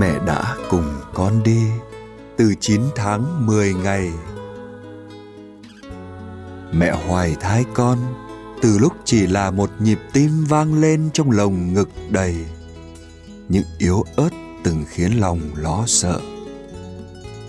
mẹ đã cùng con đi từ 9 tháng 10 ngày. Mẹ hoài thai con từ lúc chỉ là một nhịp tim vang lên trong lồng ngực đầy. Những yếu ớt từng khiến lòng lo sợ.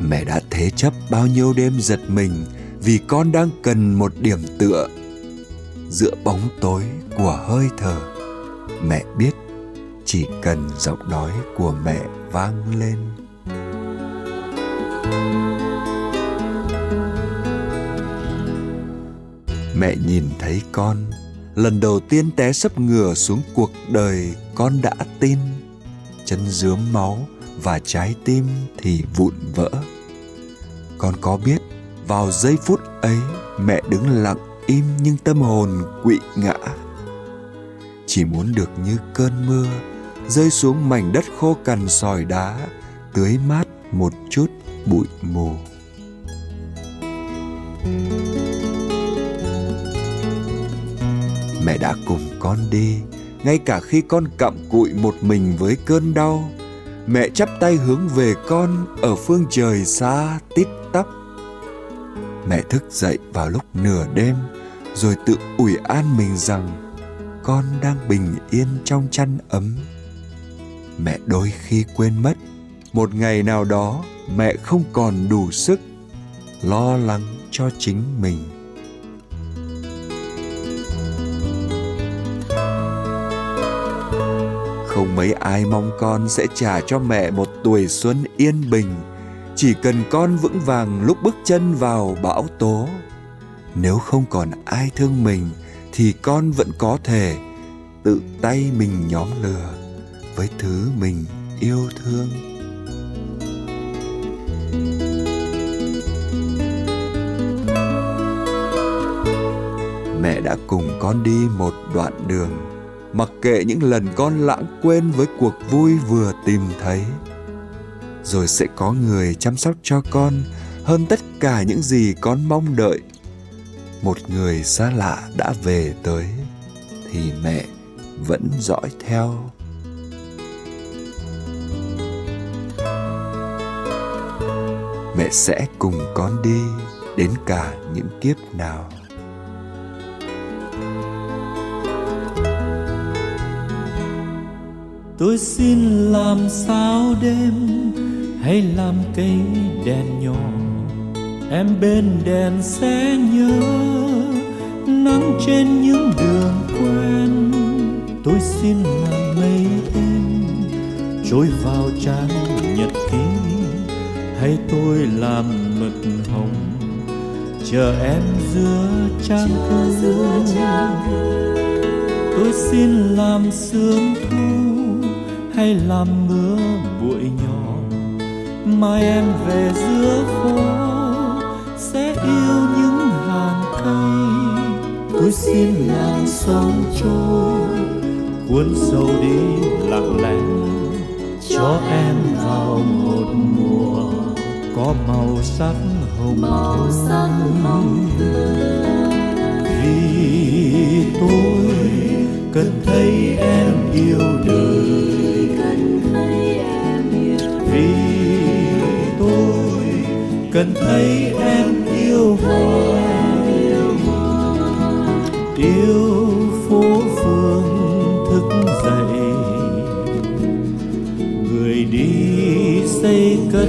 Mẹ đã thế chấp bao nhiêu đêm giật mình vì con đang cần một điểm tựa. Giữa bóng tối của hơi thở, mẹ biết chỉ cần giọng nói của mẹ vang lên. Mẹ nhìn thấy con, lần đầu tiên té sấp ngửa xuống cuộc đời con đã tin. Chân dướm máu và trái tim thì vụn vỡ. Con có biết vào giây phút ấy mẹ đứng lặng im nhưng tâm hồn quỵ ngã. Chỉ muốn được như cơn mưa rơi xuống mảnh đất khô cằn sỏi đá, tưới mát một chút bụi mù. Mẹ đã cùng con đi, ngay cả khi con cặm cụi một mình với cơn đau, mẹ chắp tay hướng về con ở phương trời xa tít tắp. Mẹ thức dậy vào lúc nửa đêm, rồi tự ủi an mình rằng con đang bình yên trong chăn ấm mẹ đôi khi quên mất. Một ngày nào đó, mẹ không còn đủ sức lo lắng cho chính mình. Không mấy ai mong con sẽ trả cho mẹ một tuổi xuân yên bình. Chỉ cần con vững vàng lúc bước chân vào bão tố. Nếu không còn ai thương mình, thì con vẫn có thể tự tay mình nhóm lừa với thứ mình yêu thương. Mẹ đã cùng con đi một đoạn đường, mặc kệ những lần con lãng quên với cuộc vui vừa tìm thấy. Rồi sẽ có người chăm sóc cho con hơn tất cả những gì con mong đợi. Một người xa lạ đã về tới, thì mẹ vẫn dõi theo. Mẹ sẽ cùng con đi đến cả những kiếp nào. Tôi xin làm sao đêm hay làm cây đèn nhỏ. Em bên đèn sẽ nhớ nắng trên những đường quen. Tôi xin làm mây êm trôi vào trang hay tôi làm mực hồng chờ em giữa trang thư tôi xin làm sương thu hay làm mưa bụi nhỏ. Mai em về giữa phố sẽ yêu những hàng cây. Tôi xin làm sông trôi cuốn sâu đi lặng lẽ. Cho em vào một mùa có màu sắc hồng. Màu sắc hồng vì tôi cần thấy em yêu đời. Cần thấy em yêu vì tôi cần thấy em yêu hoa yêu phố phường thức dậy. Người đi xây cất